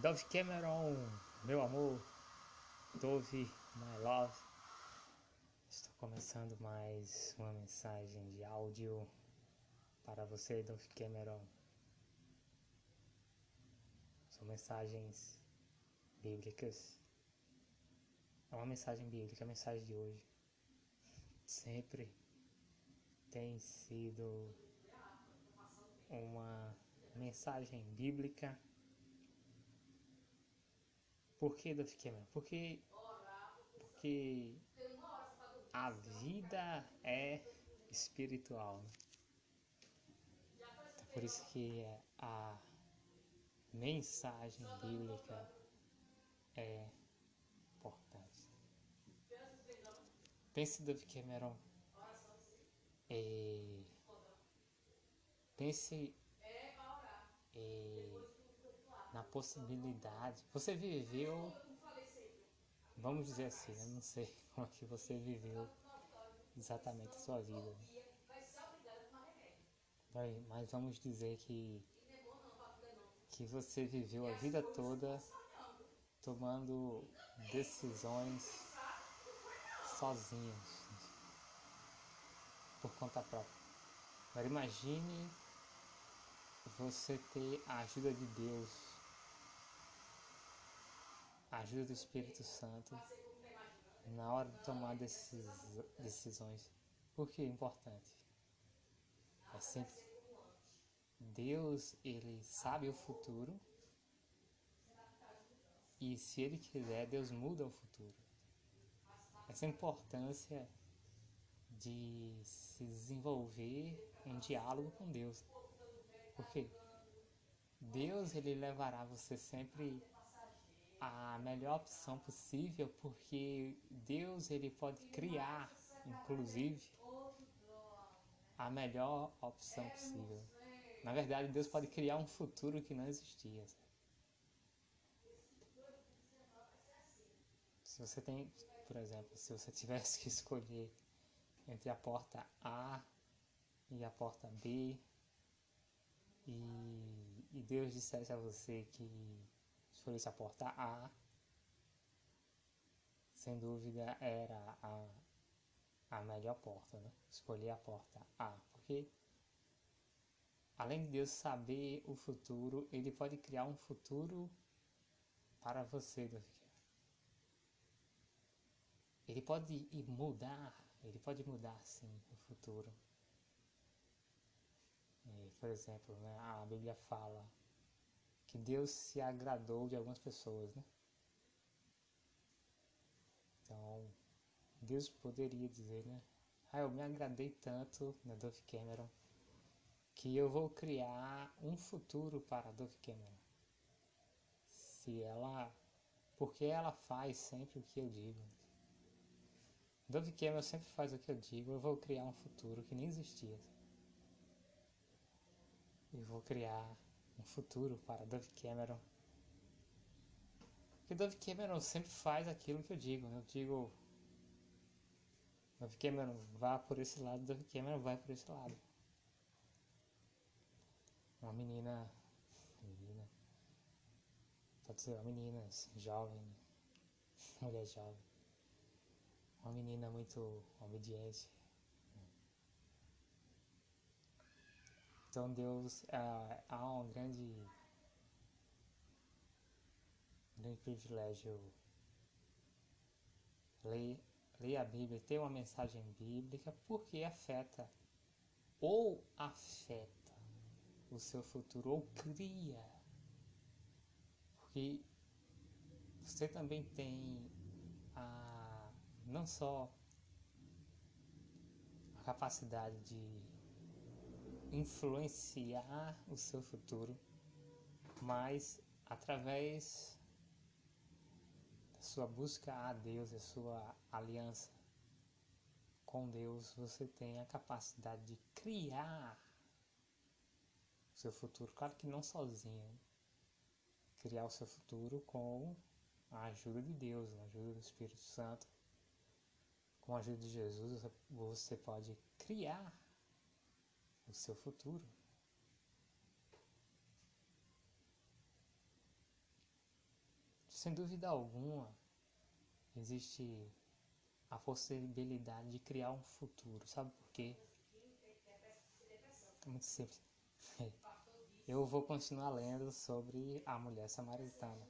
Dove Cameron, meu amor, Dove, my love. Estou começando mais uma mensagem de áudio para você, Dove Cameron. São mensagens bíblicas. É uma mensagem bíblica, a mensagem de hoje. Sempre tem sido uma mensagem bíblica. Por que Dove Cameron? Porque, porque a vida é espiritual. Né? Por isso que a mensagem bíblica é importante. Pense Dove Cameron. É, pense é, na possibilidade. Você viveu, vamos dizer assim, eu não sei como é que você viveu exatamente a sua vida. Mas vamos dizer que que você viveu a vida toda tomando decisões sozinhos, por conta própria. Agora imagine você ter a ajuda de Deus, ajuda do Espírito Santo na hora de tomar decisões. Por que é importante? É sempre Deus, ele sabe o futuro. E se ele quiser, Deus muda o futuro. Essa importância de se desenvolver um diálogo com Deus. Porque Deus ele levará você sempre a melhor opção possível, porque Deus ele pode criar, inclusive, a melhor opção possível. Na verdade, Deus pode criar um futuro que não existia. Se você tem, por exemplo, se você tivesse que escolher entre a porta A e a porta B, e, e Deus dissesse a você que escolhesse a porta A, sem dúvida era a, a melhor porta, né? Escolher a porta A, porque além de Deus saber o futuro, Ele pode criar um futuro para você. Ele pode mudar, ele pode mudar sim o futuro. É, por exemplo, né, a Bíblia fala que Deus se agradou de algumas pessoas, né? Então, Deus poderia dizer, né? Ah, eu me agradei tanto na Dove Cameron que eu vou criar um futuro para a Dove Cameron. Se ela, porque ela faz sempre o que eu digo. Dove Cameron sempre faz o que eu digo, eu vou criar um futuro que nem existia. Eu vou criar um futuro para Dove Cameron. Porque Dove Cameron sempre faz aquilo que eu digo. Eu digo, Dove Cameron vá por esse lado, Dove Cameron vai por esse lado. Uma menina, menina, pode ser uma menina assim, jovem, mulher jovem uma menina muito obediente. Então Deus é, há um grande, grande privilégio ler, ler a Bíblia, ter uma mensagem bíblica, porque afeta ou afeta o seu futuro ou cria. Porque você também tem a não só a capacidade de influenciar o seu futuro, mas através da sua busca a Deus, a sua aliança com Deus, você tem a capacidade de criar o seu futuro. Claro que não sozinho, criar o seu futuro com a ajuda de Deus, a ajuda do Espírito Santo com a ajuda de Jesus, você pode criar o seu futuro. sem dúvida alguma, existe a possibilidade de criar um futuro. Sabe por quê? É muito simples. Eu vou continuar lendo sobre a mulher samaritana,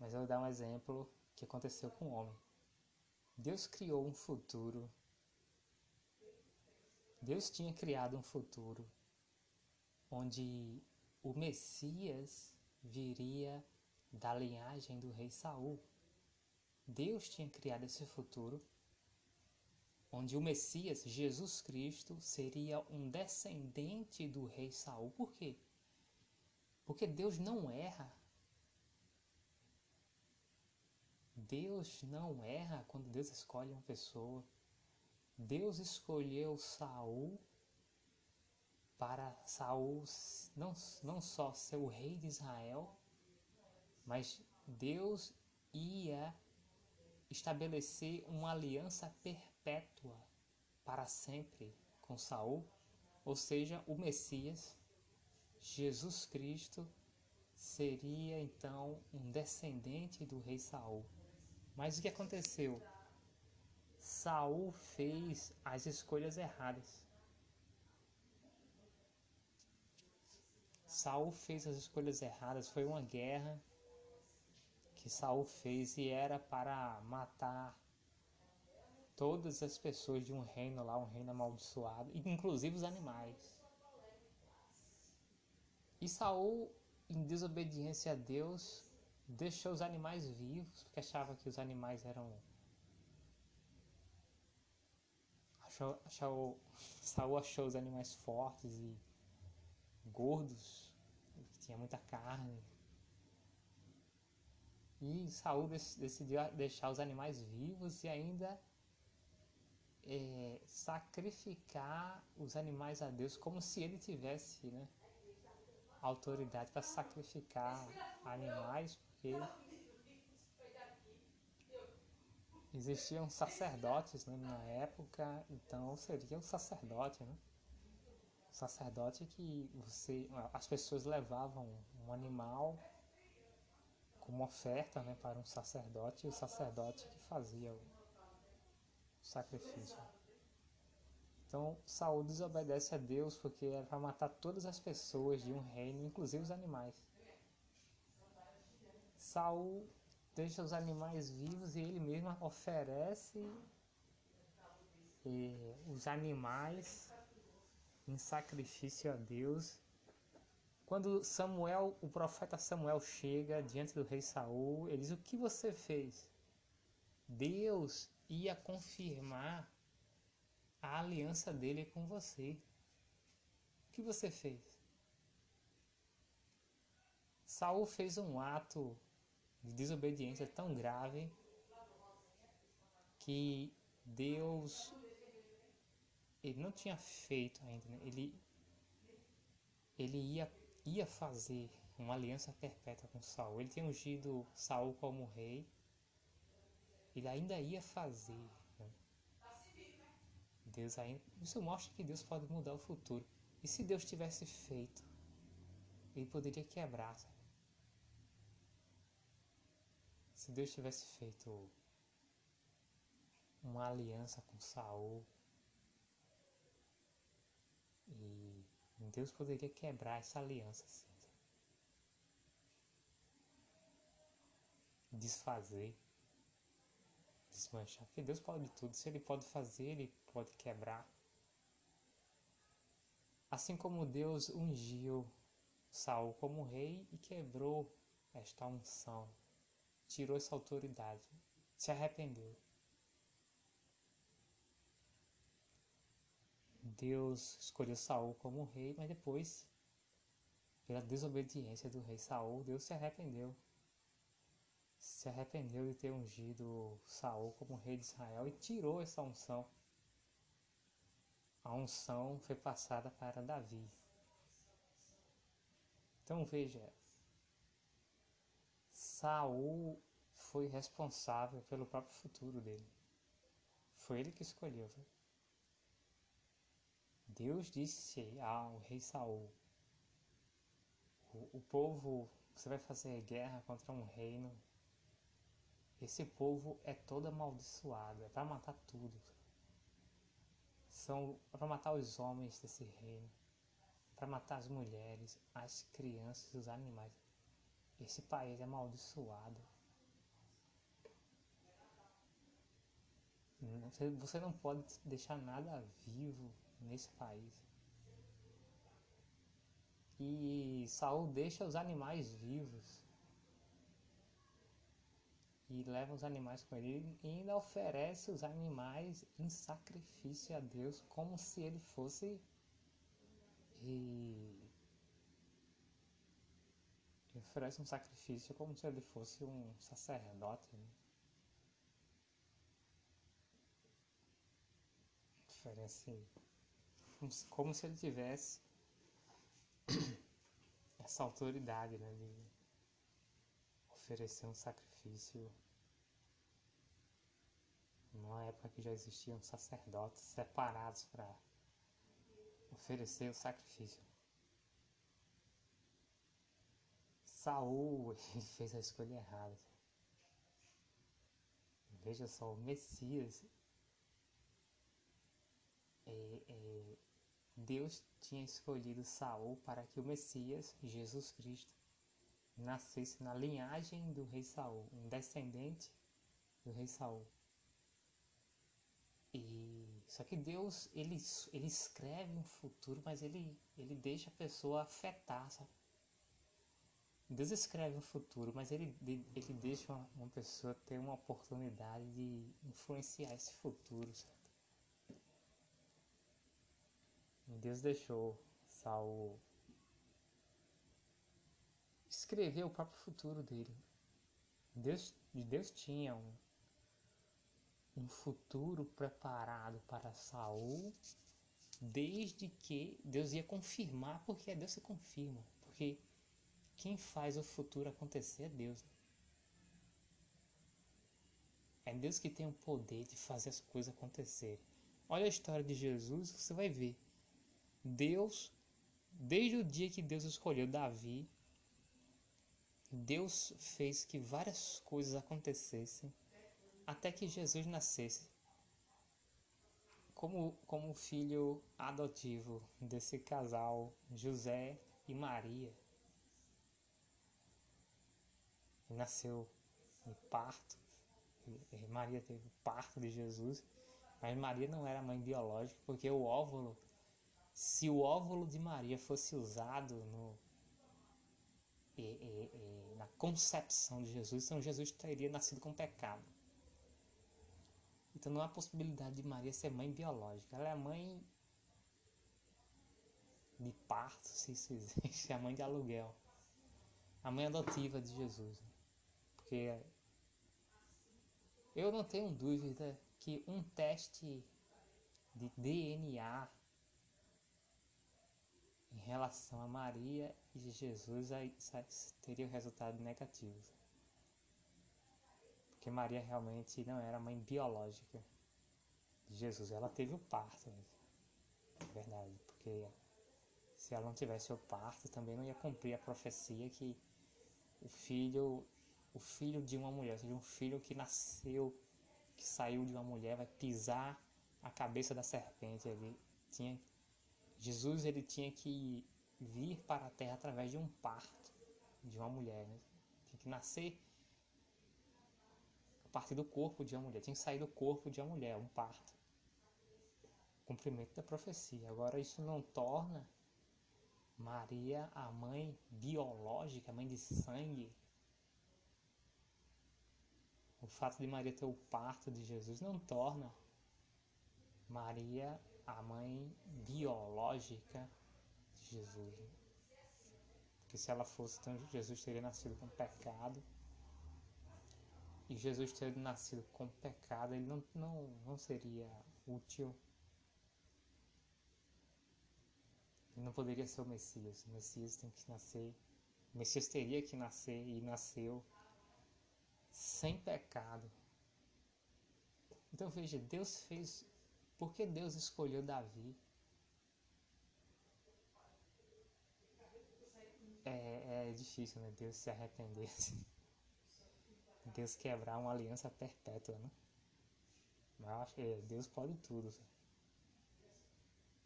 mas eu vou dar um exemplo que aconteceu com o homem. Deus criou um futuro. Deus tinha criado um futuro onde o Messias viria da linhagem do rei Saul. Deus tinha criado esse futuro onde o Messias, Jesus Cristo, seria um descendente do rei Saul. Por quê? Porque Deus não erra. Deus não erra quando Deus escolhe uma pessoa. Deus escolheu Saul para Saul não, não só ser o rei de Israel, mas Deus ia estabelecer uma aliança perpétua para sempre com Saul, ou seja, o Messias, Jesus Cristo, seria então um descendente do rei Saul. Mas o que aconteceu? Saul fez as escolhas erradas. Saul fez as escolhas erradas, foi uma guerra que Saul fez e era para matar todas as pessoas de um reino lá, um reino amaldiçoado, inclusive os animais. E Saul, em desobediência a Deus, deixou os animais vivos, porque achava que os animais eram achou Saul achou os animais fortes e gordos, que tinha muita carne, e Saul decidiu deixar os animais vivos e ainda é, sacrificar os animais a Deus como se ele tivesse né, autoridade para sacrificar animais, porque existiam sacerdotes né, na época, então seria o sacerdote, né? Sacerdote que você, as pessoas levavam um animal como oferta né, para um sacerdote, e o sacerdote que fazia o sacrifício. Então Saul desobedece a Deus porque era para matar todas as pessoas de um reino, inclusive os animais. Saul deixa os animais vivos e ele mesmo oferece eh, os animais em sacrifício a Deus quando Samuel, o profeta Samuel chega diante do rei Saul, ele diz: "O que você fez?" Deus ia confirmar a aliança dele com você. O que você fez? Saul fez um ato de desobediência tão grave que Deus ele não tinha feito ainda, né? ele ele ia ia fazer uma aliança perpétua com Saul. Ele tinha ungido Saul como rei. Ele ainda ia fazer. Né? Deus ainda. Isso mostra que Deus pode mudar o futuro. E se Deus tivesse feito, ele poderia quebrar. Sabe? Se Deus tivesse feito uma aliança com Saul e Deus poderia quebrar essa aliança, assim, desfazer, desmanchar. Porque Deus pode tudo. Se Ele pode fazer, Ele pode quebrar. Assim como Deus ungiu Saul como rei e quebrou esta unção, tirou essa autoridade, se arrependeu. Deus escolheu Saul como rei, mas depois, pela desobediência do rei Saul, Deus se arrependeu. Se arrependeu de ter ungido Saul como rei de Israel e tirou essa unção. A unção foi passada para Davi. Então veja, Saul foi responsável pelo próprio futuro dele. Foi ele que escolheu. Viu? Deus disse ao rei Saul: o, o povo, você vai fazer guerra contra um reino esse povo é todo amaldiçoado, é para matar tudo. São para matar os homens desse reino, para matar as mulheres, as crianças, os animais. Esse país é amaldiçoado. Você não pode deixar nada vivo nesse país. E Saul deixa os animais vivos e leva os animais com ele e ainda oferece os animais em sacrifício a Deus como se ele fosse e oferece um sacrifício como se ele fosse um sacerdote né? oferece como se ele tivesse essa autoridade né, de oferecer um sacrifício numa época que já existiam sacerdotes separados para oferecer o sacrifício. Saul fez a escolha errada. Veja só, o Messias é, é, Deus tinha escolhido Saul para que o Messias, Jesus Cristo, nascesse na linhagem do rei Saul, um descendente do rei Saul. E só que Deus ele, ele escreve um futuro, mas ele ele deixa a pessoa afetar, sabe? Deus escreve um futuro, mas ele, ele deixa uma, uma pessoa ter uma oportunidade de influenciar esse futuro, sabe? Deus deixou Saul escrever o próprio futuro dele. Deus, Deus tinha um, um futuro preparado para Saul, desde que Deus ia confirmar, porque é Deus que confirma, porque quem faz o futuro acontecer é Deus. É Deus que tem o poder de fazer as coisas acontecerem. Olha a história de Jesus, você vai ver. Deus, desde o dia que Deus escolheu Davi, Deus fez que várias coisas acontecessem até que Jesus nascesse como, como filho adotivo desse casal José e Maria. Ele nasceu em parto, Maria teve o parto de Jesus, mas Maria não era mãe biológica porque o óvulo se o óvulo de Maria fosse usado no, e, e, e, na concepção de Jesus, então Jesus teria nascido com pecado. Então não há possibilidade de Maria ser mãe biológica. Ela é mãe de parto, se isso existe, é a mãe de aluguel. A mãe adotiva de Jesus. Eu não tenho dúvida que um teste de DNA em relação a Maria e Jesus teria resultado negativo. Porque Maria realmente não era mãe biológica de Jesus. Ela teve o parto, é verdade. Porque se ela não tivesse o parto, também não ia cumprir a profecia que o filho, o filho de uma mulher, ou seja, um filho que nasceu, que saiu de uma mulher, vai pisar a cabeça da serpente. Ele tinha Jesus ele tinha que vir para a terra através de um parto de uma mulher, né? tinha que nascer a partir do corpo de uma mulher, tinha que sair do corpo de uma mulher, um parto. Cumprimento da profecia. Agora isso não torna Maria a mãe biológica, a mãe de sangue. O fato de Maria ter o parto de Jesus não torna Maria a mãe biológica de Jesus. Porque se ela fosse, então Jesus teria nascido com pecado. E Jesus ter nascido com pecado, ele não, não, não seria útil. Ele não poderia ser o Messias. O Messias tem que nascer. O Messias teria que nascer e nasceu sem pecado. Então veja, Deus fez por que Deus escolheu Davi? É, é difícil, né? Deus se arrepender. Deus quebrar uma aliança perpétua, né? Mas que Deus pode tudo.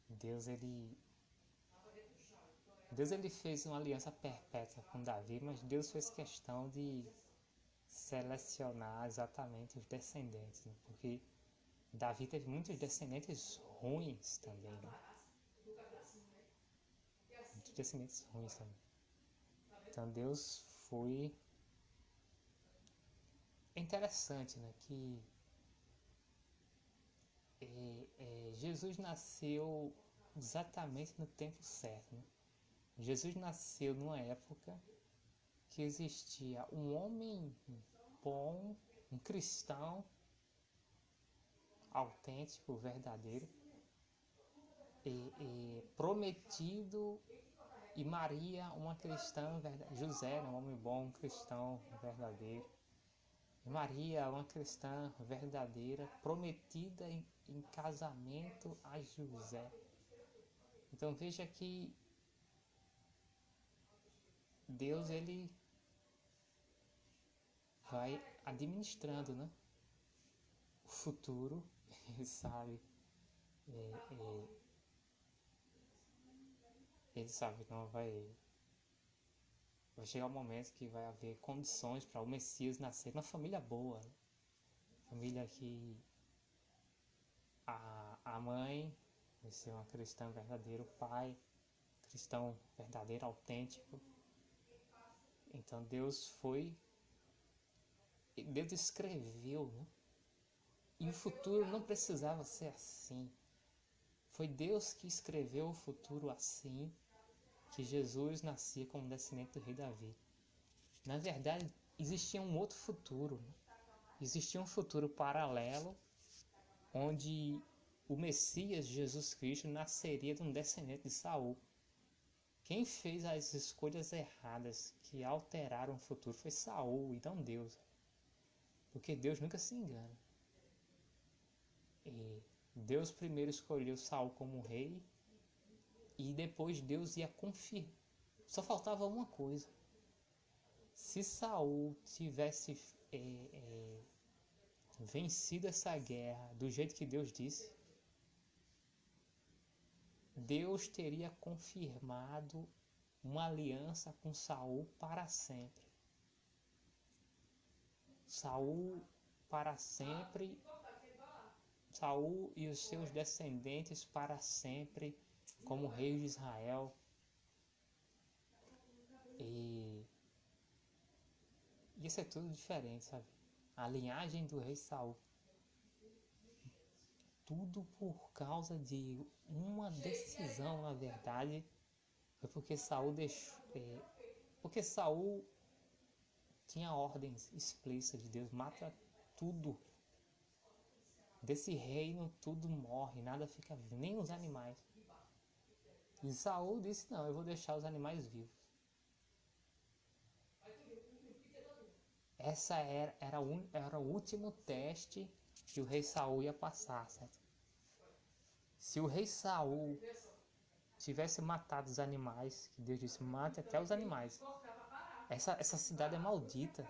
Deus ele Deus ele fez uma aliança perpétua com Davi, mas Deus fez questão de selecionar exatamente os descendentes, né? porque Davi teve muitos descendentes ruins também, né? muitos descendentes ruins também. Então Deus foi é interessante, né, que é, é, Jesus nasceu exatamente no tempo certo. Né? Jesus nasceu numa época que existia um homem bom, um cristão autêntico, verdadeiro, e, e prometido, e Maria, uma cristã, José, um homem bom, um cristão verdadeiro. E Maria, uma cristã verdadeira, prometida em, em casamento a José. Então veja que Deus ele vai administrando, né? O futuro, sabe, é, é, ele sabe que não vai vai chegar um momento que vai haver condições para o Messias nascer numa família boa, né? família que a, a mãe vai ser uma cristã verdadeira, o pai cristão verdadeiro, autêntico, então Deus foi, Deus escreveu, né? E o futuro não precisava ser assim. Foi Deus que escreveu o futuro assim, que Jesus nascia como descendente do rei Davi. Na verdade, existia um outro futuro. Né? Existia um futuro paralelo, onde o Messias Jesus Cristo nasceria de um descendente de Saul. Quem fez as escolhas erradas que alteraram o futuro foi Saul e não Deus. Porque Deus nunca se engana. E Deus primeiro escolheu Saul como rei e depois Deus ia confirmar. Só faltava uma coisa. Se Saul tivesse é, é, vencido essa guerra do jeito que Deus disse, Deus teria confirmado uma aliança com Saul para sempre. Saul para sempre, Saul e os seus descendentes para sempre como rei de Israel. E isso é tudo diferente, sabe? A linhagem do rei Saul tudo por causa de uma decisão, na verdade, foi porque Saul deixou, é, porque Saul tinha ordens explícitas de Deus, mata tudo. Desse reino tudo morre, nada fica vivo, nem os animais. E Saul disse: "Não, eu vou deixar os animais vivos". Essa era, era, un, era o último teste que o rei Saul ia passar, certo? Se o rei Saul tivesse matado os animais, que Deus disse, mate até os animais. Essa, essa cidade é maldita.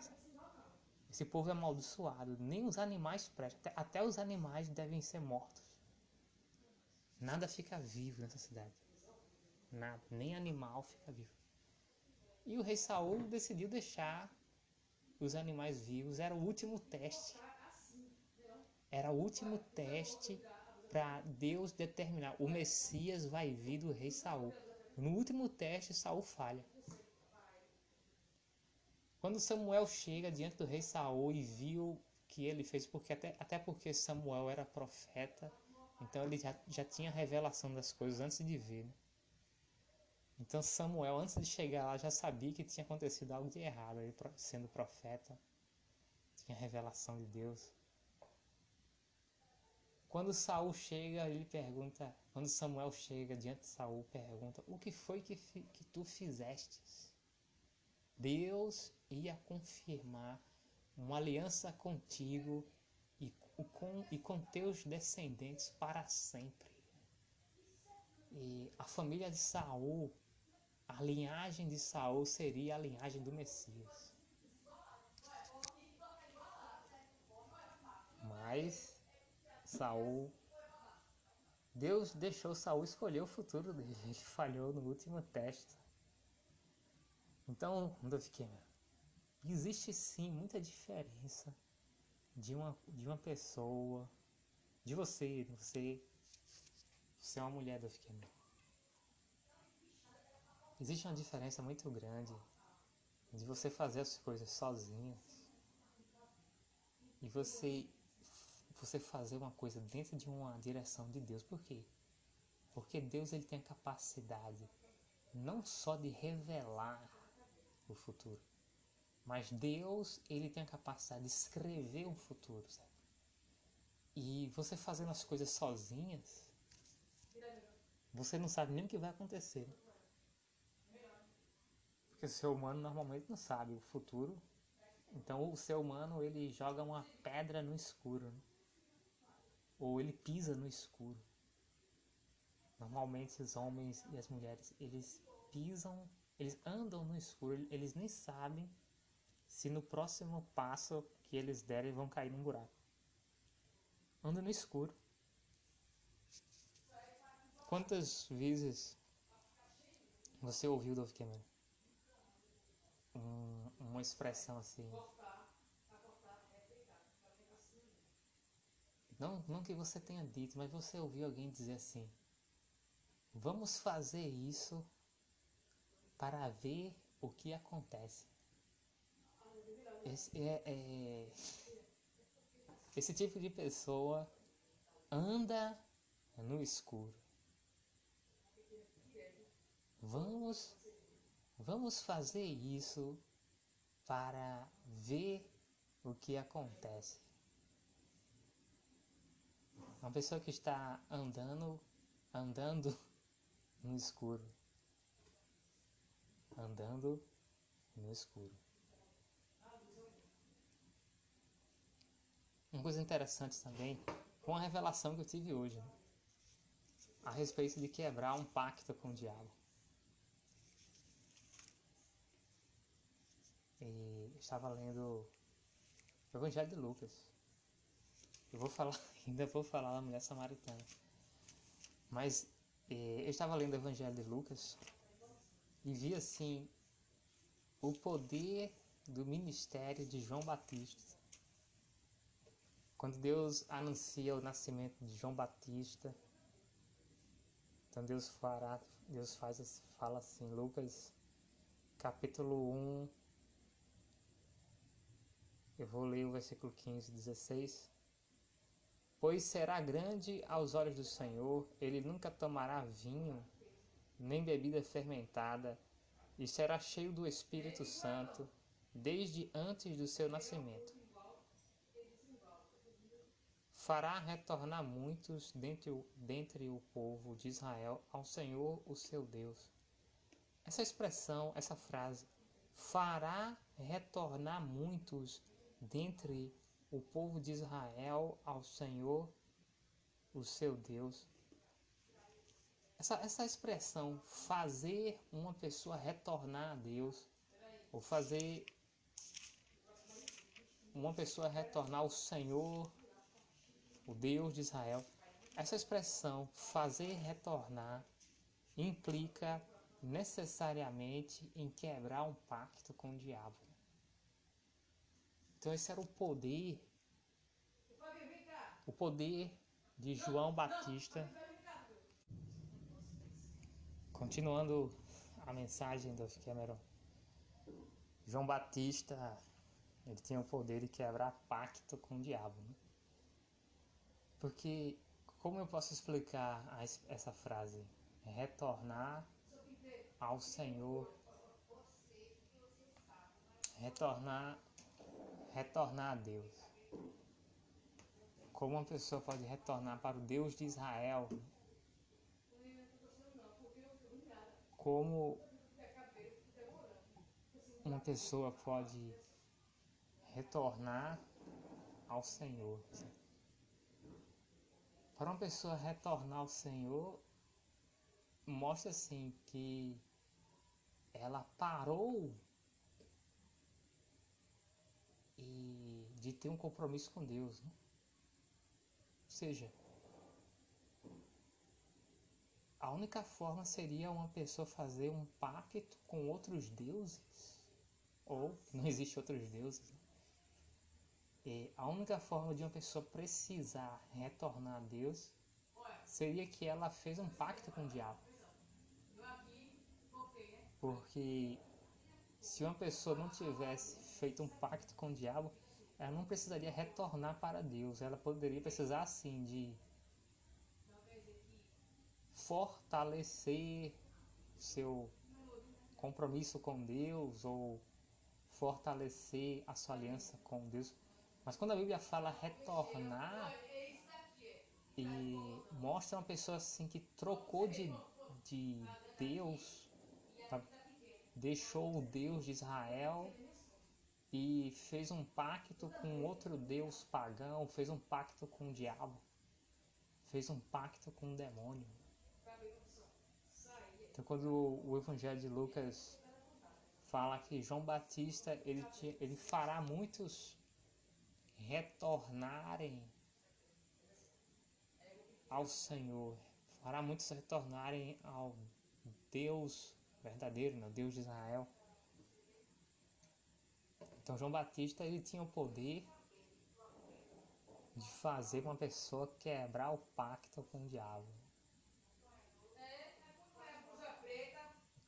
Esse povo é amaldiçoado. Nem os animais prestam. Até, até os animais devem ser mortos. Nada fica vivo nessa cidade. Nada. Nem animal fica vivo. E o rei Saul decidiu deixar os animais vivos. Era o último teste. Era o último teste para Deus determinar. O Messias vai vir do rei Saul. No último teste, Saul falha. Quando Samuel chega diante do rei Saul e viu que ele fez, porque até, até porque Samuel era profeta, então ele já, já tinha revelação das coisas antes de ver. Né? Então Samuel, antes de chegar lá, já sabia que tinha acontecido algo de errado, ele sendo profeta, tinha revelação de Deus. Quando Saul chega, ele pergunta, quando Samuel chega diante de Saul, pergunta: "O que foi que, que tu fizestes?" Deus ia confirmar uma aliança contigo e com, e com teus descendentes para sempre. E a família de Saul, a linhagem de Saul seria a linhagem do Messias. Mas Saul Deus deixou Saul escolher o futuro dele. Ele falhou no último teste. Então, Cameron, existe sim muita diferença de uma, de uma pessoa, de você, você, você é uma mulher Cameron. Existe uma diferença muito grande de você fazer as coisas sozinhas e você você fazer uma coisa dentro de uma direção de Deus. Por quê? Porque Deus ele tem a capacidade não só de revelar o futuro, mas Deus ele tem a capacidade de escrever um futuro, sabe? E você fazendo as coisas sozinhas, você não sabe nem o que vai acontecer. Porque o ser humano normalmente não sabe o futuro. Então o ser humano ele joga uma pedra no escuro. Né? Ou ele pisa no escuro. Normalmente os homens e as mulheres, eles pisam, eles andam no escuro, eles nem sabem se no próximo passo que eles derem vão cair num buraco. Andam no escuro. Quantas vezes você ouviu Dove Cameron? um, uma expressão assim. Não, não que você tenha dito, mas você ouviu alguém dizer assim: Vamos fazer isso para ver o que acontece. Esse, é, é, esse tipo de pessoa anda no escuro. Vamos Vamos fazer isso para ver o que acontece. Uma pessoa que está andando, andando no escuro. Andando no escuro. Uma coisa interessante também, com a revelação que eu tive hoje, né? a respeito de quebrar um pacto com o diabo. E estava lendo o Evangelho de Lucas. Eu vou falar, ainda vou falar da mulher samaritana. Mas eh, eu estava lendo o Evangelho de Lucas e vi assim o poder do ministério de João Batista. Quando Deus anuncia o nascimento de João Batista, então Deus fará, Deus faz, fala assim, Lucas capítulo 1, eu vou ler o versículo 15, 16. Pois será grande aos olhos do Senhor, ele nunca tomará vinho, nem bebida fermentada, e será cheio do Espírito Santo, desde antes do seu nascimento. Fará retornar muitos dentre o, dentre o povo de Israel ao Senhor, o seu Deus. Essa expressão, essa frase, fará retornar muitos dentre o povo de Israel ao Senhor, o seu Deus. Essa, essa expressão, fazer uma pessoa retornar a Deus, ou fazer uma pessoa retornar ao Senhor, o Deus de Israel, essa expressão, fazer retornar, implica necessariamente em quebrar um pacto com o diabo. Então esse era o poder, o poder de João Batista. Continuando a mensagem do Cameron, João Batista, ele tinha o poder de quebrar pacto com o diabo. Né? Porque, como eu posso explicar essa frase? Retornar ao Senhor. Retornar retornar a Deus. Como uma pessoa pode retornar para o Deus de Israel? Como uma pessoa pode retornar ao Senhor? Para uma pessoa retornar ao Senhor, mostra assim que ela parou e de ter um compromisso com Deus. Né? seja, a única forma seria uma pessoa fazer um pacto com outros deuses, ou não existe outros deuses. Né? E a única forma de uma pessoa precisar retornar a Deus seria que ela fez um pacto com o diabo. Porque se uma pessoa não tivesse feito um pacto com o diabo, ela não precisaria retornar para Deus. Ela poderia precisar, sim, de fortalecer seu compromisso com Deus ou fortalecer a sua aliança com Deus. Mas quando a Bíblia fala retornar e mostra uma pessoa assim que trocou de, de Deus, deixou o Deus de Israel e fez um pacto com outro Deus pagão, fez um pacto com o diabo, fez um pacto com o demônio. Então, quando o Evangelho de Lucas fala que João Batista ele, ele fará muitos retornarem ao Senhor, fará muitos retornarem ao Deus verdadeiro, né? Deus de Israel. Então João Batista ele tinha o poder de fazer uma pessoa quebrar o pacto com o diabo.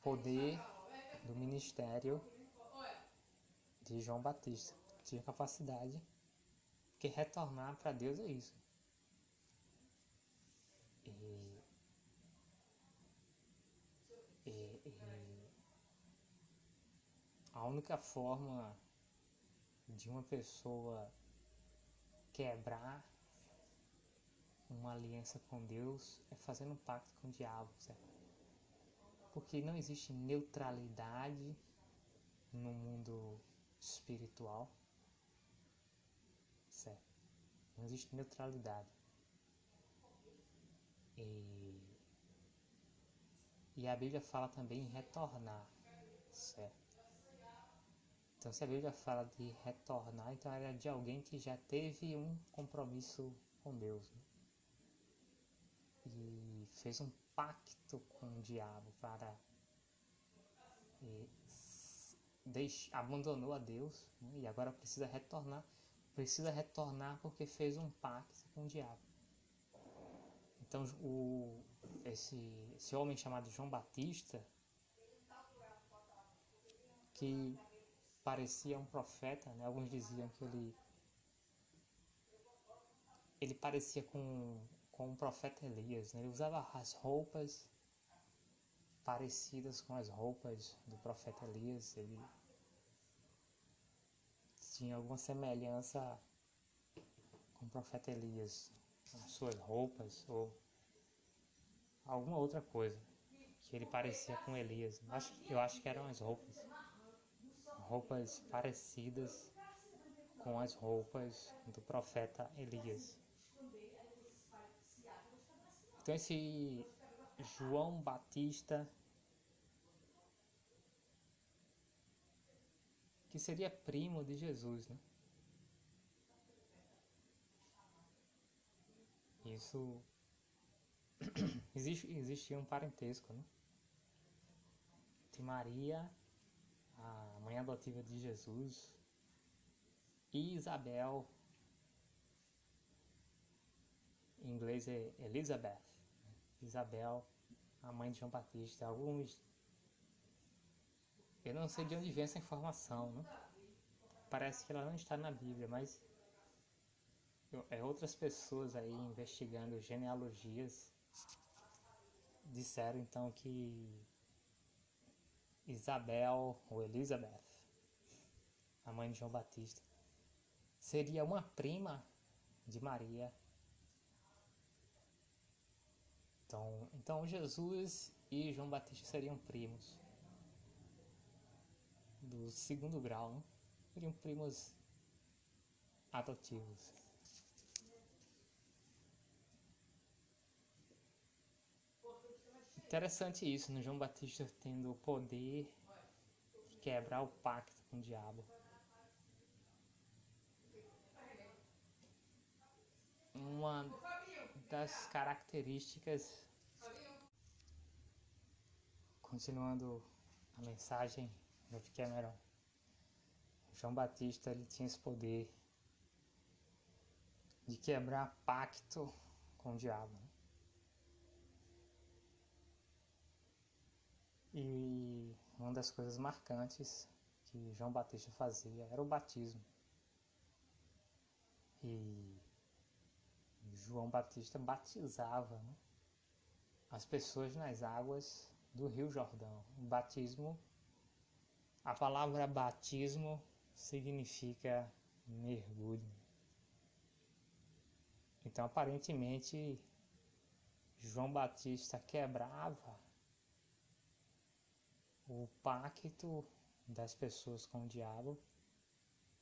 Poder do ministério de João Batista tinha capacidade que retornar para Deus é isso. E, e, e a única forma de uma pessoa quebrar uma aliança com Deus é fazendo um pacto com o diabo, certo? Porque não existe neutralidade no mundo espiritual, certo? Não existe neutralidade. E, e a Bíblia fala também em retornar, certo? Então, se a Bíblia fala de retornar, então era de alguém que já teve um compromisso com Deus. Né? E fez um pacto com o diabo para. E deix, abandonou a Deus né? e agora precisa retornar. Precisa retornar porque fez um pacto com o diabo. Então, o, esse, esse homem chamado João Batista, que parecia um profeta, né? Alguns diziam que ele ele parecia com, com o profeta Elias, né? Ele usava as roupas parecidas com as roupas do profeta Elias, ele tinha alguma semelhança com o profeta Elias, as suas roupas ou alguma outra coisa que ele parecia com Elias. Acho, eu acho que eram as roupas roupas parecidas com as roupas do profeta Elias. Então esse João Batista que seria primo de Jesus, né? Isso existe existia um parentesco, né? De Maria a mãe adotiva de Jesus, e Isabel, em inglês é Elizabeth, Isabel, a mãe de João Batista. Alguns. Eu não sei de onde vem essa informação, né? Parece que ela não está na Bíblia, mas é outras pessoas aí investigando genealogias disseram então que Isabel ou Elizabeth, a mãe de João Batista, seria uma prima de Maria. Então, então Jesus e João Batista seriam primos do segundo grau, né? seriam primos adotivos. Interessante isso, no João Batista tendo o poder de quebrar o pacto com o diabo. Uma, das características. Continuando a mensagem do Cameron, João Batista ele tinha esse poder de quebrar pacto com o diabo. Né? E uma das coisas marcantes que João Batista fazia era o batismo. E João Batista batizava né, as pessoas nas águas do Rio Jordão. O batismo, a palavra batismo significa mergulho. Então, aparentemente, João Batista quebrava o pacto das pessoas com o diabo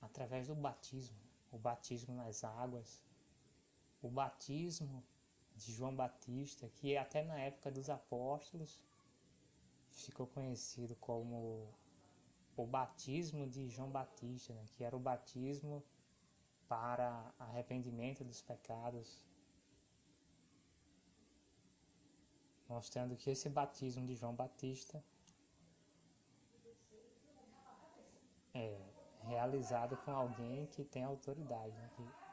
através do batismo, o batismo nas águas, o batismo de João Batista, que até na época dos apóstolos ficou conhecido como o batismo de João Batista, né? que era o batismo para arrependimento dos pecados, mostrando que esse batismo de João Batista é realizado com alguém que tem autoridade. Né? Que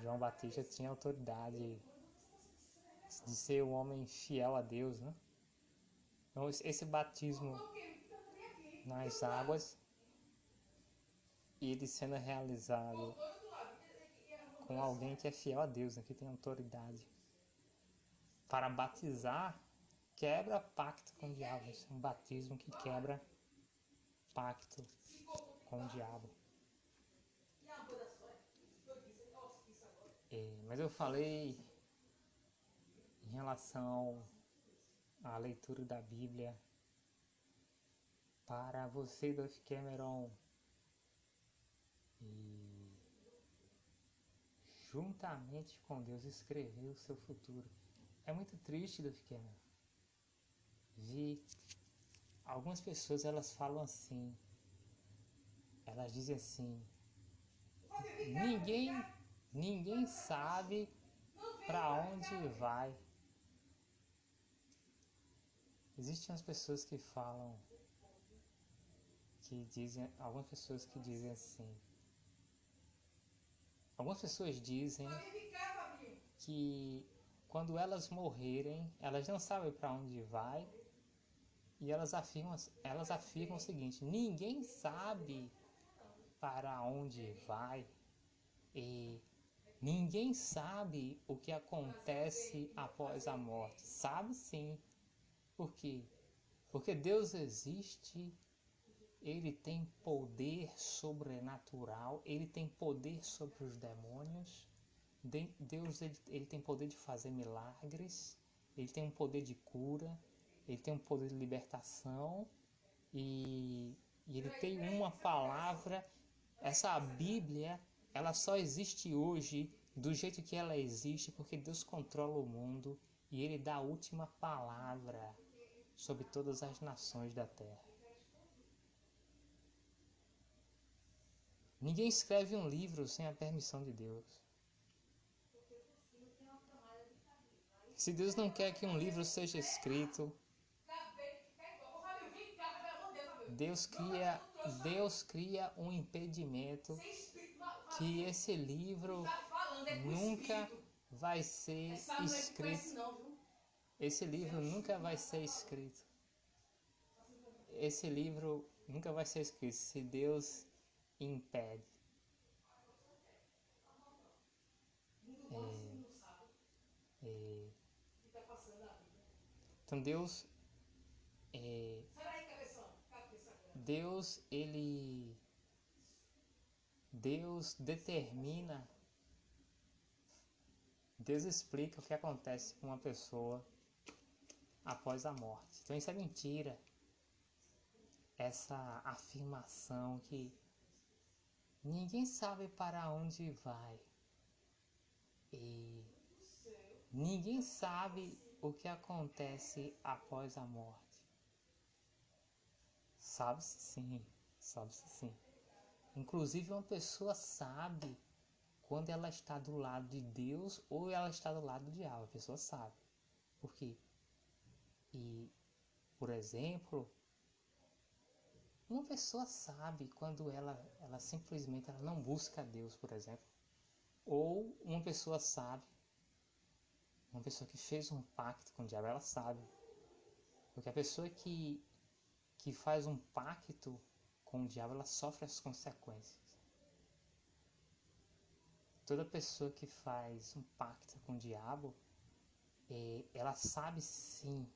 João Batista tinha autoridade de ser um homem fiel a Deus. Né? Então, esse batismo nas águas, ele sendo realizado com alguém que é fiel a Deus, né, que tem autoridade. Para batizar, quebra pacto com o diabo. Isso é um batismo que quebra pacto com o diabo. É, mas eu falei em relação à leitura da Bíblia para você, Duff Cameron, e juntamente com Deus escrever o seu futuro. É muito triste, Duff Cameron, ver algumas pessoas elas falam assim, elas dizem assim, ninguém, ninguém sabe para onde vai. Existem as pessoas que falam, que dizem, algumas pessoas que dizem assim, algumas pessoas dizem que quando elas morrerem, elas não sabem para onde vai e elas afirmam, elas afirmam o seguinte: ninguém sabe para onde vai e ninguém sabe o que acontece após a morte. Sabe sim. Por quê? Porque Deus existe, ele tem poder sobrenatural, ele tem poder sobre os demônios. Deus ele, ele tem poder de fazer milagres, ele tem um poder de cura, ele tem um poder de libertação e, e ele tem uma palavra essa Bíblia, ela só existe hoje do jeito que ela existe porque Deus controla o mundo e ele dá a última palavra sobre todas as nações da terra. Ninguém escreve um livro sem a permissão de Deus. Se Deus não quer que um livro seja escrito, Deus cria, Deus cria um impedimento que esse livro nunca vai ser escrito. Esse livro nunca vai ser escrito. Esse livro nunca vai ser escrito se Deus impede. É, é, então Deus é, Deus, ele. Deus determina. Deus explica o que acontece com uma pessoa após a morte. Então isso é mentira. Essa afirmação que ninguém sabe para onde vai. E ninguém sabe o que acontece após a morte. Sabe-se sim, sabe-se sim. Inclusive uma pessoa sabe quando ela está do lado de Deus ou ela está do lado do diabo. A pessoa sabe. Por quê? E, por exemplo, uma pessoa sabe quando ela, ela simplesmente ela não busca Deus, por exemplo. Ou uma pessoa sabe, uma pessoa que fez um pacto com o diabo, ela sabe. Porque a pessoa que, que faz um pacto com o diabo, ela sofre as consequências. Toda pessoa que faz um pacto com o diabo, é, ela sabe sim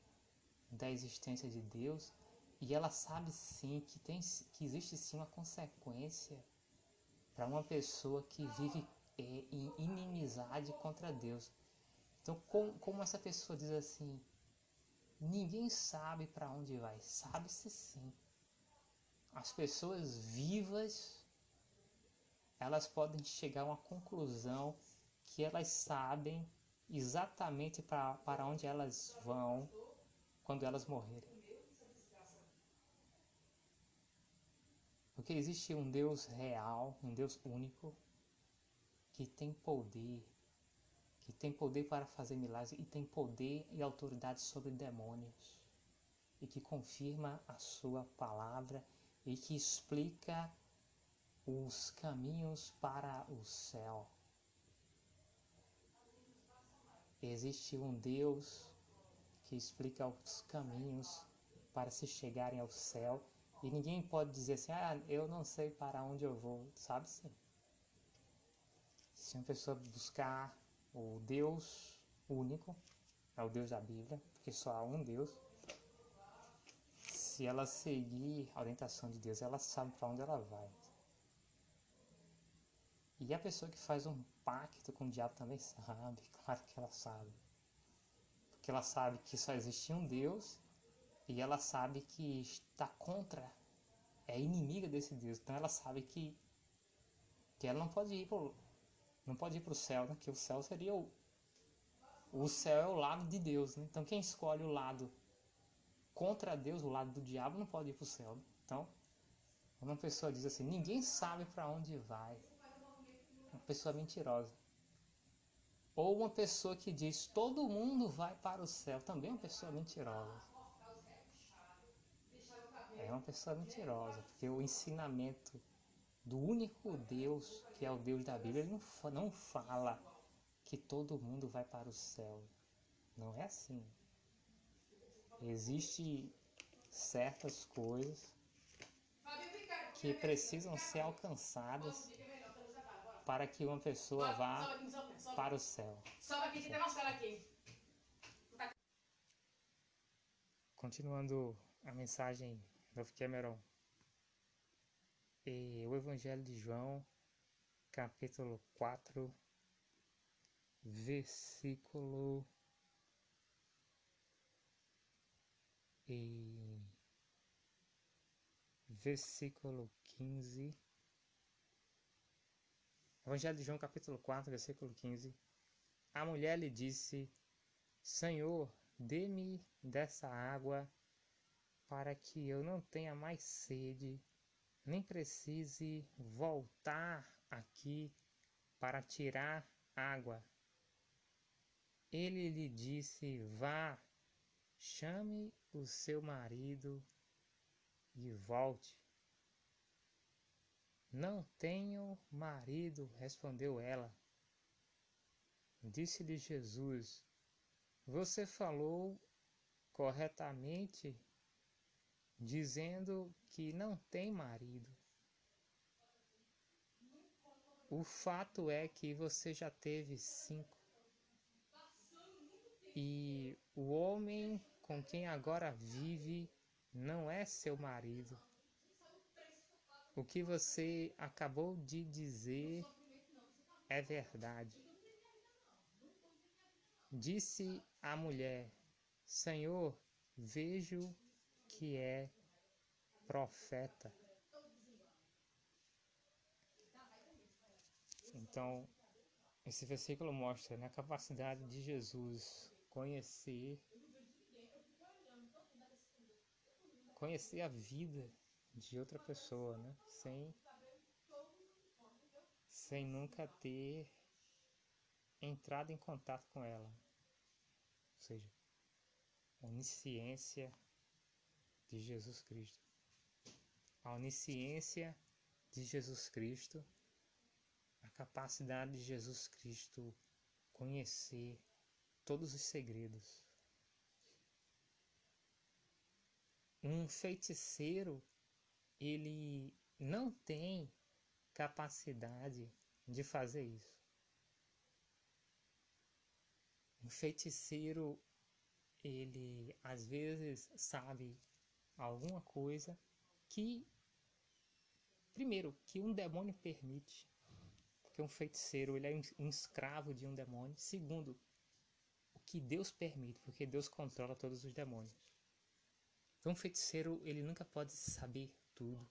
da existência de Deus e ela sabe sim que, tem, que existe sim uma consequência para uma pessoa que vive é, em inimizade contra Deus. Então, como, como essa pessoa diz assim, ninguém sabe para onde vai, sabe-se sim. As pessoas vivas elas podem chegar a uma conclusão que elas sabem exatamente para onde elas vão quando elas morrerem. Porque existe um Deus real, um Deus único, que tem poder, que tem poder para fazer milagres e tem poder e autoridade sobre demônios, e que confirma a sua palavra e que explica os caminhos para o céu. Existe um Deus que explica os caminhos para se chegarem ao céu e ninguém pode dizer assim: "Ah, eu não sei para onde eu vou", sabe? -se? Se uma pessoa buscar o Deus único, é o Deus da Bíblia, porque só há um Deus. Se ela seguir a orientação de Deus, ela sabe para onde ela vai. E a pessoa que faz um pacto com o diabo também sabe, claro que ela sabe. Porque ela sabe que só existe um Deus e ela sabe que está contra, é inimiga desse Deus. Então ela sabe que, que ela não pode ir não pode ir para o céu, né? que o céu seria o, o céu é o lado de Deus. Né? Então quem escolhe o lado contra Deus, o lado do diabo, não pode ir para o céu. Né? Então, uma pessoa diz assim, ninguém sabe para onde vai, uma pessoa mentirosa. Ou uma pessoa que diz todo mundo vai para o céu, também é uma pessoa mentirosa. É uma pessoa mentirosa, porque o ensinamento do único Deus, que é o Deus da Bíblia, ele não, não fala que todo mundo vai para o céu. Não é assim. Existem certas coisas que precisam ser alcançadas para que uma pessoa vá para o céu. Continuando a mensagem do Cameron, e o Evangelho de João, capítulo 4, versículo e versículo 15 Evangelho de João, capítulo 4, versículo 15. A mulher lhe disse: Senhor, dê-me dessa água para que eu não tenha mais sede, nem precise voltar aqui para tirar água. Ele lhe disse: Vá, chame o seu marido e volte. Não tenho marido, respondeu ela. Disse-lhe Jesus: Você falou corretamente, dizendo que não tem marido. O fato é que você já teve cinco. E o homem com quem agora vive não é seu marido. O que você acabou de dizer é verdade. Disse a mulher: Senhor, vejo que é profeta. Então, esse versículo mostra né, a capacidade de Jesus conhecer conhecer a vida de outra pessoa, né? Sem, sem nunca ter entrado em contato com ela. Ou seja, onisciência de Jesus Cristo. A onisciência de Jesus Cristo, a capacidade de Jesus Cristo conhecer todos os segredos. Um feiticeiro, ele não tem capacidade de fazer isso. Um feiticeiro, ele às vezes sabe alguma coisa que, primeiro, que um demônio permite, porque um feiticeiro ele é um escravo de um demônio. Segundo, o que Deus permite, porque Deus controla todos os demônios. Então, um feiticeiro ele nunca pode saber tudo.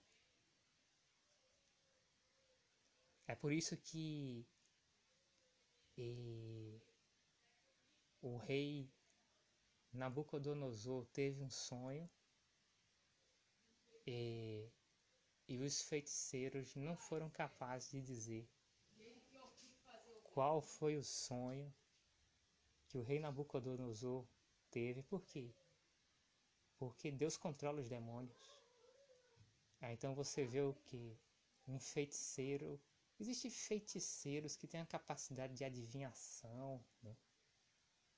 É por isso que e, o rei Nabucodonosor teve um sonho e, e os feiticeiros não foram capazes de dizer qual foi o sonho que o rei Nabucodonosor teve. Por quê? Porque Deus controla os demônios. Ah, então você vê o que? Um feiticeiro. Existem feiticeiros que têm a capacidade de adivinhação né?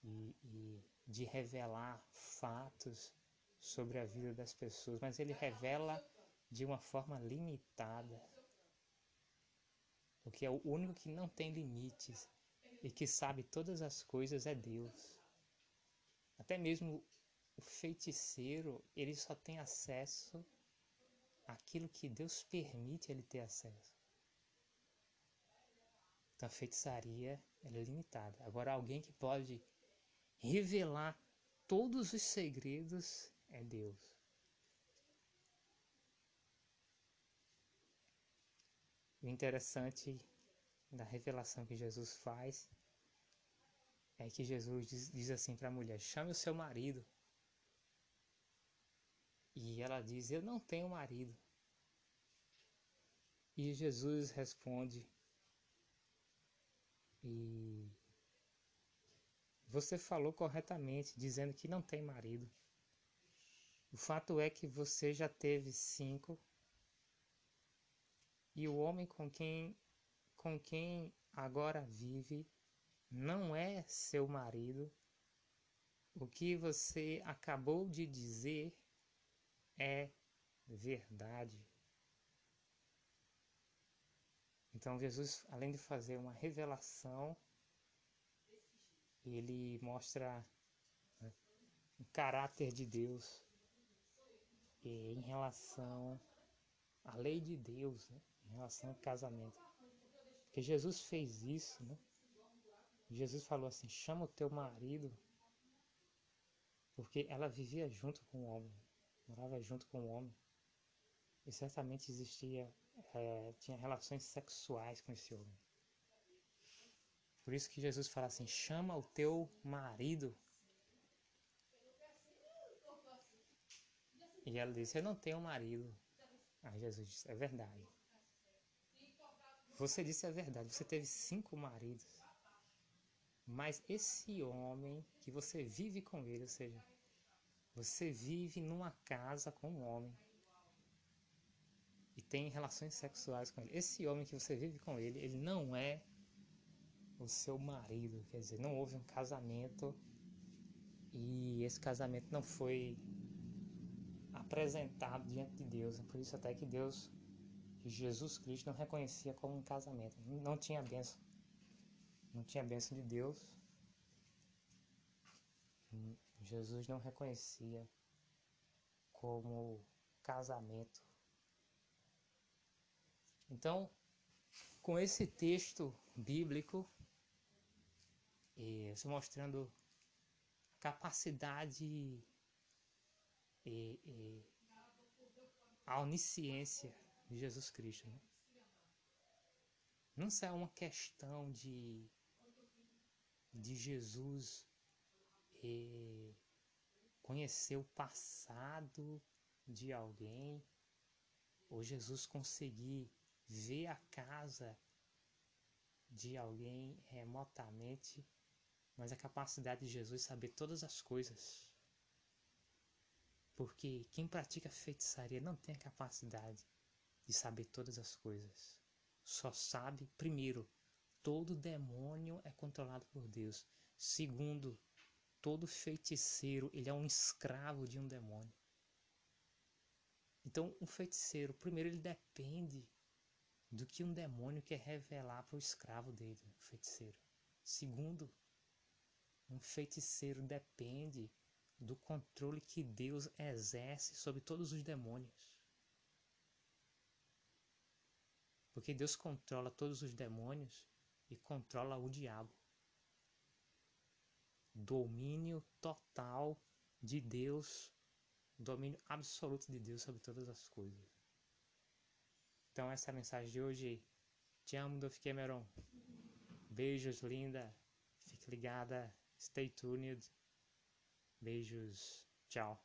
e, e de revelar fatos sobre a vida das pessoas, mas ele revela de uma forma limitada. Porque é o único que não tem limites e que sabe todas as coisas é Deus. Até mesmo o feiticeiro, ele só tem acesso àquilo que Deus permite ele ter acesso. Então a feitiçaria é limitada. Agora alguém que pode revelar todos os segredos é Deus. O interessante da revelação que Jesus faz é que Jesus diz, diz assim para a mulher: chame o seu marido. E ela diz: Eu não tenho marido. E Jesus responde: E você falou corretamente, dizendo que não tem marido. O fato é que você já teve cinco e o homem com quem com quem agora vive não é seu marido. O que você acabou de dizer é verdade. Então Jesus, além de fazer uma revelação, ele mostra né, o caráter de Deus em relação à lei de Deus, né? em relação ao casamento. Porque Jesus fez isso, né? Jesus falou assim: chama o teu marido, porque ela vivia junto com o homem, morava junto com o homem, e certamente existia, é, tinha relações sexuais com esse homem. Por isso que Jesus fala assim: chama o teu marido E ela disse: Eu não tenho marido. Aí Jesus disse: É verdade. Você disse a verdade, você teve cinco maridos. Mas esse homem que você vive com ele, ou seja, você vive numa casa com um homem e tem relações sexuais com ele. Esse homem que você vive com ele, ele não é o seu marido, quer dizer, não houve um casamento e esse casamento não foi apresentado diante de Deus. Por isso até que Deus, Jesus Cristo, não reconhecia como um casamento. Não tinha bênção. Não tinha bênção de Deus. Jesus não reconhecia como casamento. Então, com esse texto bíblico, e se mostrando a capacidade e, e a onisciência de Jesus Cristo. Né? Não é uma questão de, de Jesus conhecer o passado de alguém, ou Jesus conseguir ver a casa de alguém remotamente, mas a capacidade de Jesus saber todas as coisas. Porque quem pratica feitiçaria não tem a capacidade de saber todas as coisas. Só sabe, primeiro, todo demônio é controlado por Deus. Segundo, todo feiticeiro, ele é um escravo de um demônio. Então, um feiticeiro, primeiro, ele depende do que um demônio quer revelar para o escravo dele, o feiticeiro. Segundo, um feiticeiro depende do controle que Deus exerce sobre todos os demônios. Porque Deus controla todos os demônios e controla o diabo. Domínio total de Deus, domínio absoluto de Deus sobre todas as coisas. Então essa é a mensagem de hoje. Te amo, Dolph Cameron. Beijos, linda. Fique ligada. Stay tuned. Beijos. Tchau.